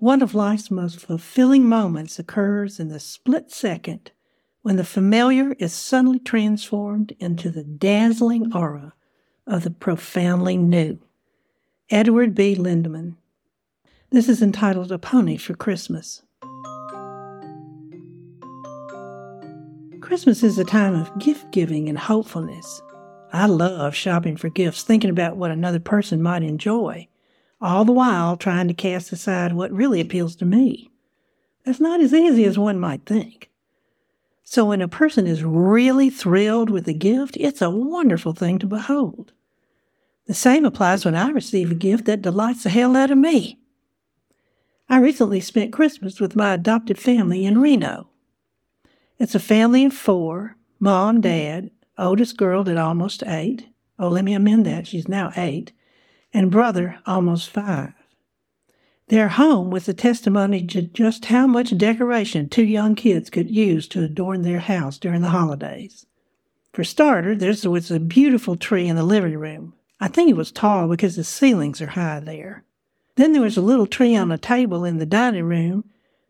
One of life's most fulfilling moments occurs in the split second when the familiar is suddenly transformed into the dazzling aura of the profoundly new. Edward B. Lindaman. This is entitled A Pony for Christmas. Christmas is a time of gift giving and hopefulness. I love shopping for gifts, thinking about what another person might enjoy, all the while trying to cast aside what really appeals to me. That's not as easy as one might think. So when a person is really thrilled with a gift, it's a wonderful thing to behold. The same applies when I receive a gift that delights the hell out of me. I recently spent Christmas with my adopted family in Reno. It's a family of four mom, dad, oldest girl at almost eight. Oh, let me amend that. She's now eight. And brother, almost five. Their home was a testimony to just how much decoration two young kids could use to adorn their house during the holidays. For starter, there was a beautiful tree in the living room. I think it was tall because the ceilings are high there. Then there was a little tree on a table in the dining room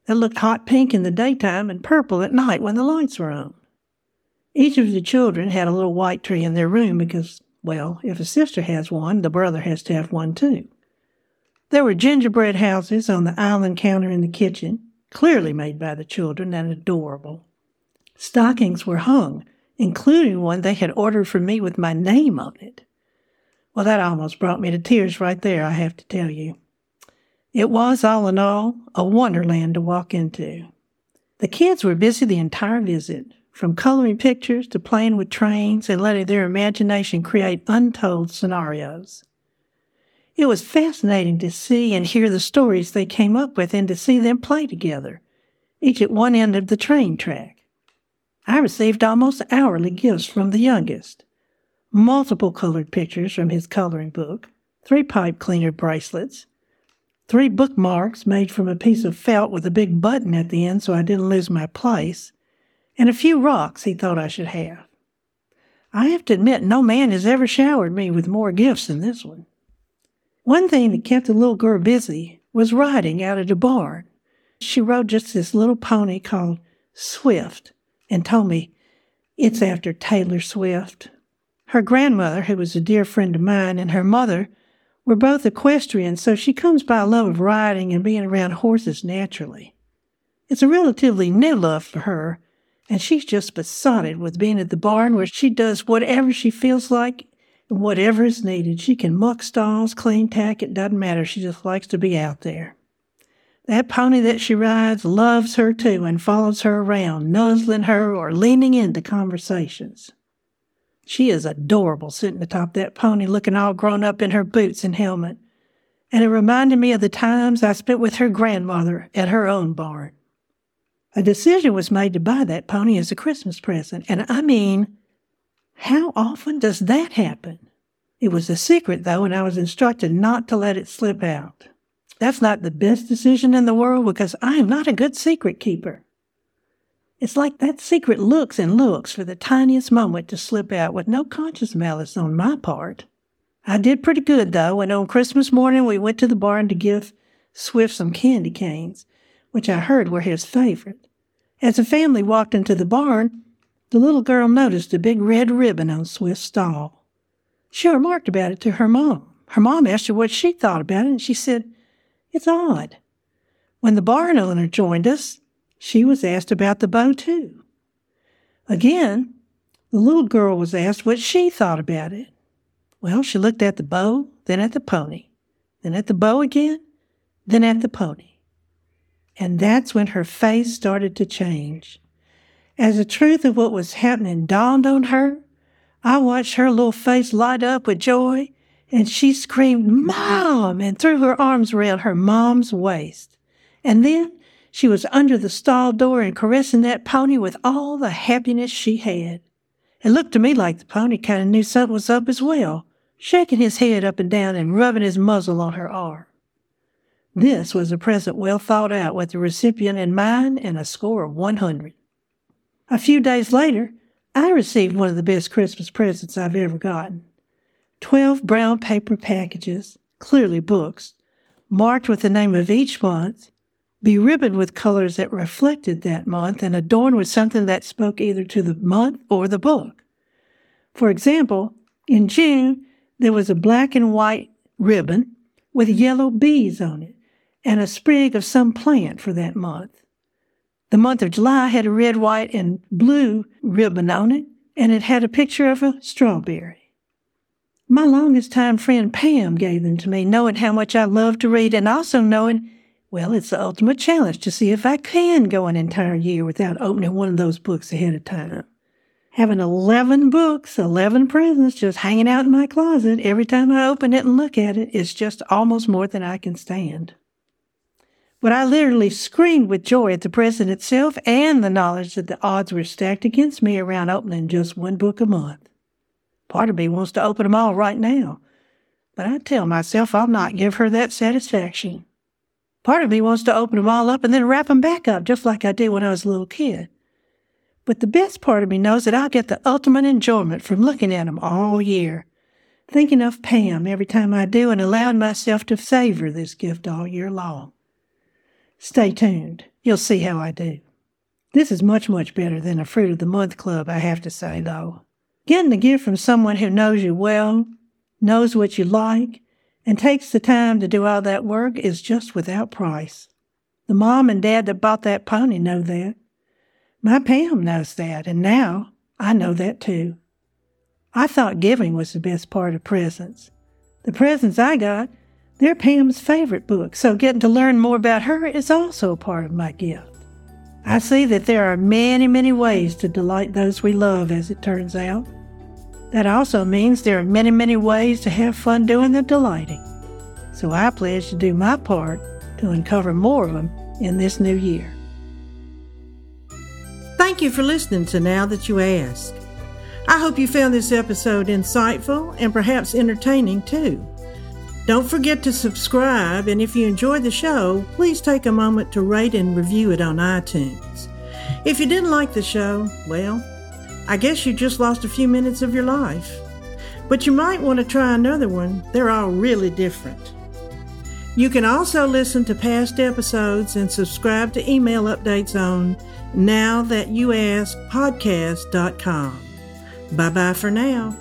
that looked hot pink in the daytime and purple at night when the lights were on. Each of the children had a little white tree in their room because, well, if a sister has one, the brother has to have one too. There were gingerbread houses on the island counter in the kitchen, clearly made by the children and adorable. Stockings were hung, including one they had ordered for me with my name on it. Well, that almost brought me to tears right there, I have to tell you. It was, all in all, a wonderland to walk into. The kids were busy the entire visit, from coloring pictures to playing with trains and letting their imagination create untold scenarios. It was fascinating to see and hear the stories they came up with and to see them play together, each at one end of the train track. I received almost hourly gifts from the youngest multiple colored pictures from his coloring book, three pipe cleaner bracelets, three bookmarks made from a piece of felt with a big button at the end so I didn't lose my place, and a few rocks he thought I should have. I have to admit, no man has ever showered me with more gifts than this one. One thing that kept the little girl busy was riding out of the barn. She rode just this little pony called Swift and told me it's after Taylor Swift. Her grandmother, who was a dear friend of mine, and her mother we're both equestrians, so she comes by a love of riding and being around horses naturally. It's a relatively new love for her, and she's just besotted with being at the barn where she does whatever she feels like and whatever is needed. She can muck stalls, clean tack, it doesn't matter. She just likes to be out there. That pony that she rides loves her too and follows her around, nuzzling her or leaning into conversations. She is adorable sitting atop that pony looking all grown up in her boots and helmet. And it reminded me of the times I spent with her grandmother at her own barn. A decision was made to buy that pony as a Christmas present. And I mean, how often does that happen? It was a secret, though, and I was instructed not to let it slip out. That's not the best decision in the world because I am not a good secret keeper. It's like that secret looks and looks for the tiniest moment to slip out with no conscious malice on my part. I did pretty good, though, and on Christmas morning we went to the barn to give Swift some candy canes, which I heard were his favorite. As the family walked into the barn, the little girl noticed a big red ribbon on Swift's stall. She remarked about it to her mom. Her mom asked her what she thought about it, and she said, It's odd. When the barn owner joined us, she was asked about the bow, too. Again, the little girl was asked what she thought about it. Well, she looked at the bow, then at the pony, then at the bow again, then at the pony. And that's when her face started to change. As the truth of what was happening dawned on her, I watched her little face light up with joy, and she screamed, Mom! and threw her arms around her mom's waist. And then She was under the stall door and caressing that pony with all the happiness she had. It looked to me like the pony kind of knew something was up as well, shaking his head up and down and rubbing his muzzle on her arm. This was a present well thought out with the recipient in mind and a score of 100. A few days later, I received one of the best Christmas presents I've ever gotten. Twelve brown paper packages, clearly books, marked with the name of each month, beribboned with colors that reflected that month, and adorned with something that spoke either to the month or the book. For example, in June, there was a black and white ribbon with yellow bees on it and a sprig of some plant for that month. The month of July had a red, white, and blue ribbon on it, and it had a picture of a strawberry. My longest time friend Pam gave them to me, knowing how much I love to read and also knowing, well, it's the ultimate challenge to see if I can go an entire year without opening one of those books ahead of time. Having 11 books, 11 presents just hanging out in my closet every time I open it and look at it is just almost more than I can stand. But I literally screamed with joy at the present itself and the knowledge that the odds were stacked against me around opening just one book a month. Part of me wants to open them all right now, but I tell myself I'll not give her that satisfaction. Part of me wants to open them all up and then wrap them back up, just like I did when I was a little kid. But the best part of me knows that I'll get the ultimate enjoyment from looking at them all year, thinking of Pam every time I do, and allowing myself to savor this gift all year long. Stay tuned. You'll see how I do. This is much, much better than a Fruit of the Month Club, I have to say, though. Getting a gift from someone who knows you well, knows what you like, and takes the time to do all that work is just without price. The mom and dad that bought that pony know that. My Pam knows that, and now I know that too. I thought giving was the best part of presents. The presents I got they're Pam's favorite book, so getting to learn more about her is also a part of my gift. I see that there are many, many ways to delight those we love, as it turns out. That also means there are many, many ways to have fun doing the delighting. So I pledge to do my part to uncover more of them in this new year. Thank you for listening to Now That You Ask. I hope you found this episode insightful and perhaps entertaining too. Don't forget to subscribe, and if you enjoy the show, please take a moment to rate and review it on iTunes. If you didn't like the show, well, I guess you just lost a few minutes of your life. But you might want to try another one, they're all really different. You can also listen to past episodes and subscribe to email updates on Now That You Ask Podcast.com. Bye bye for now.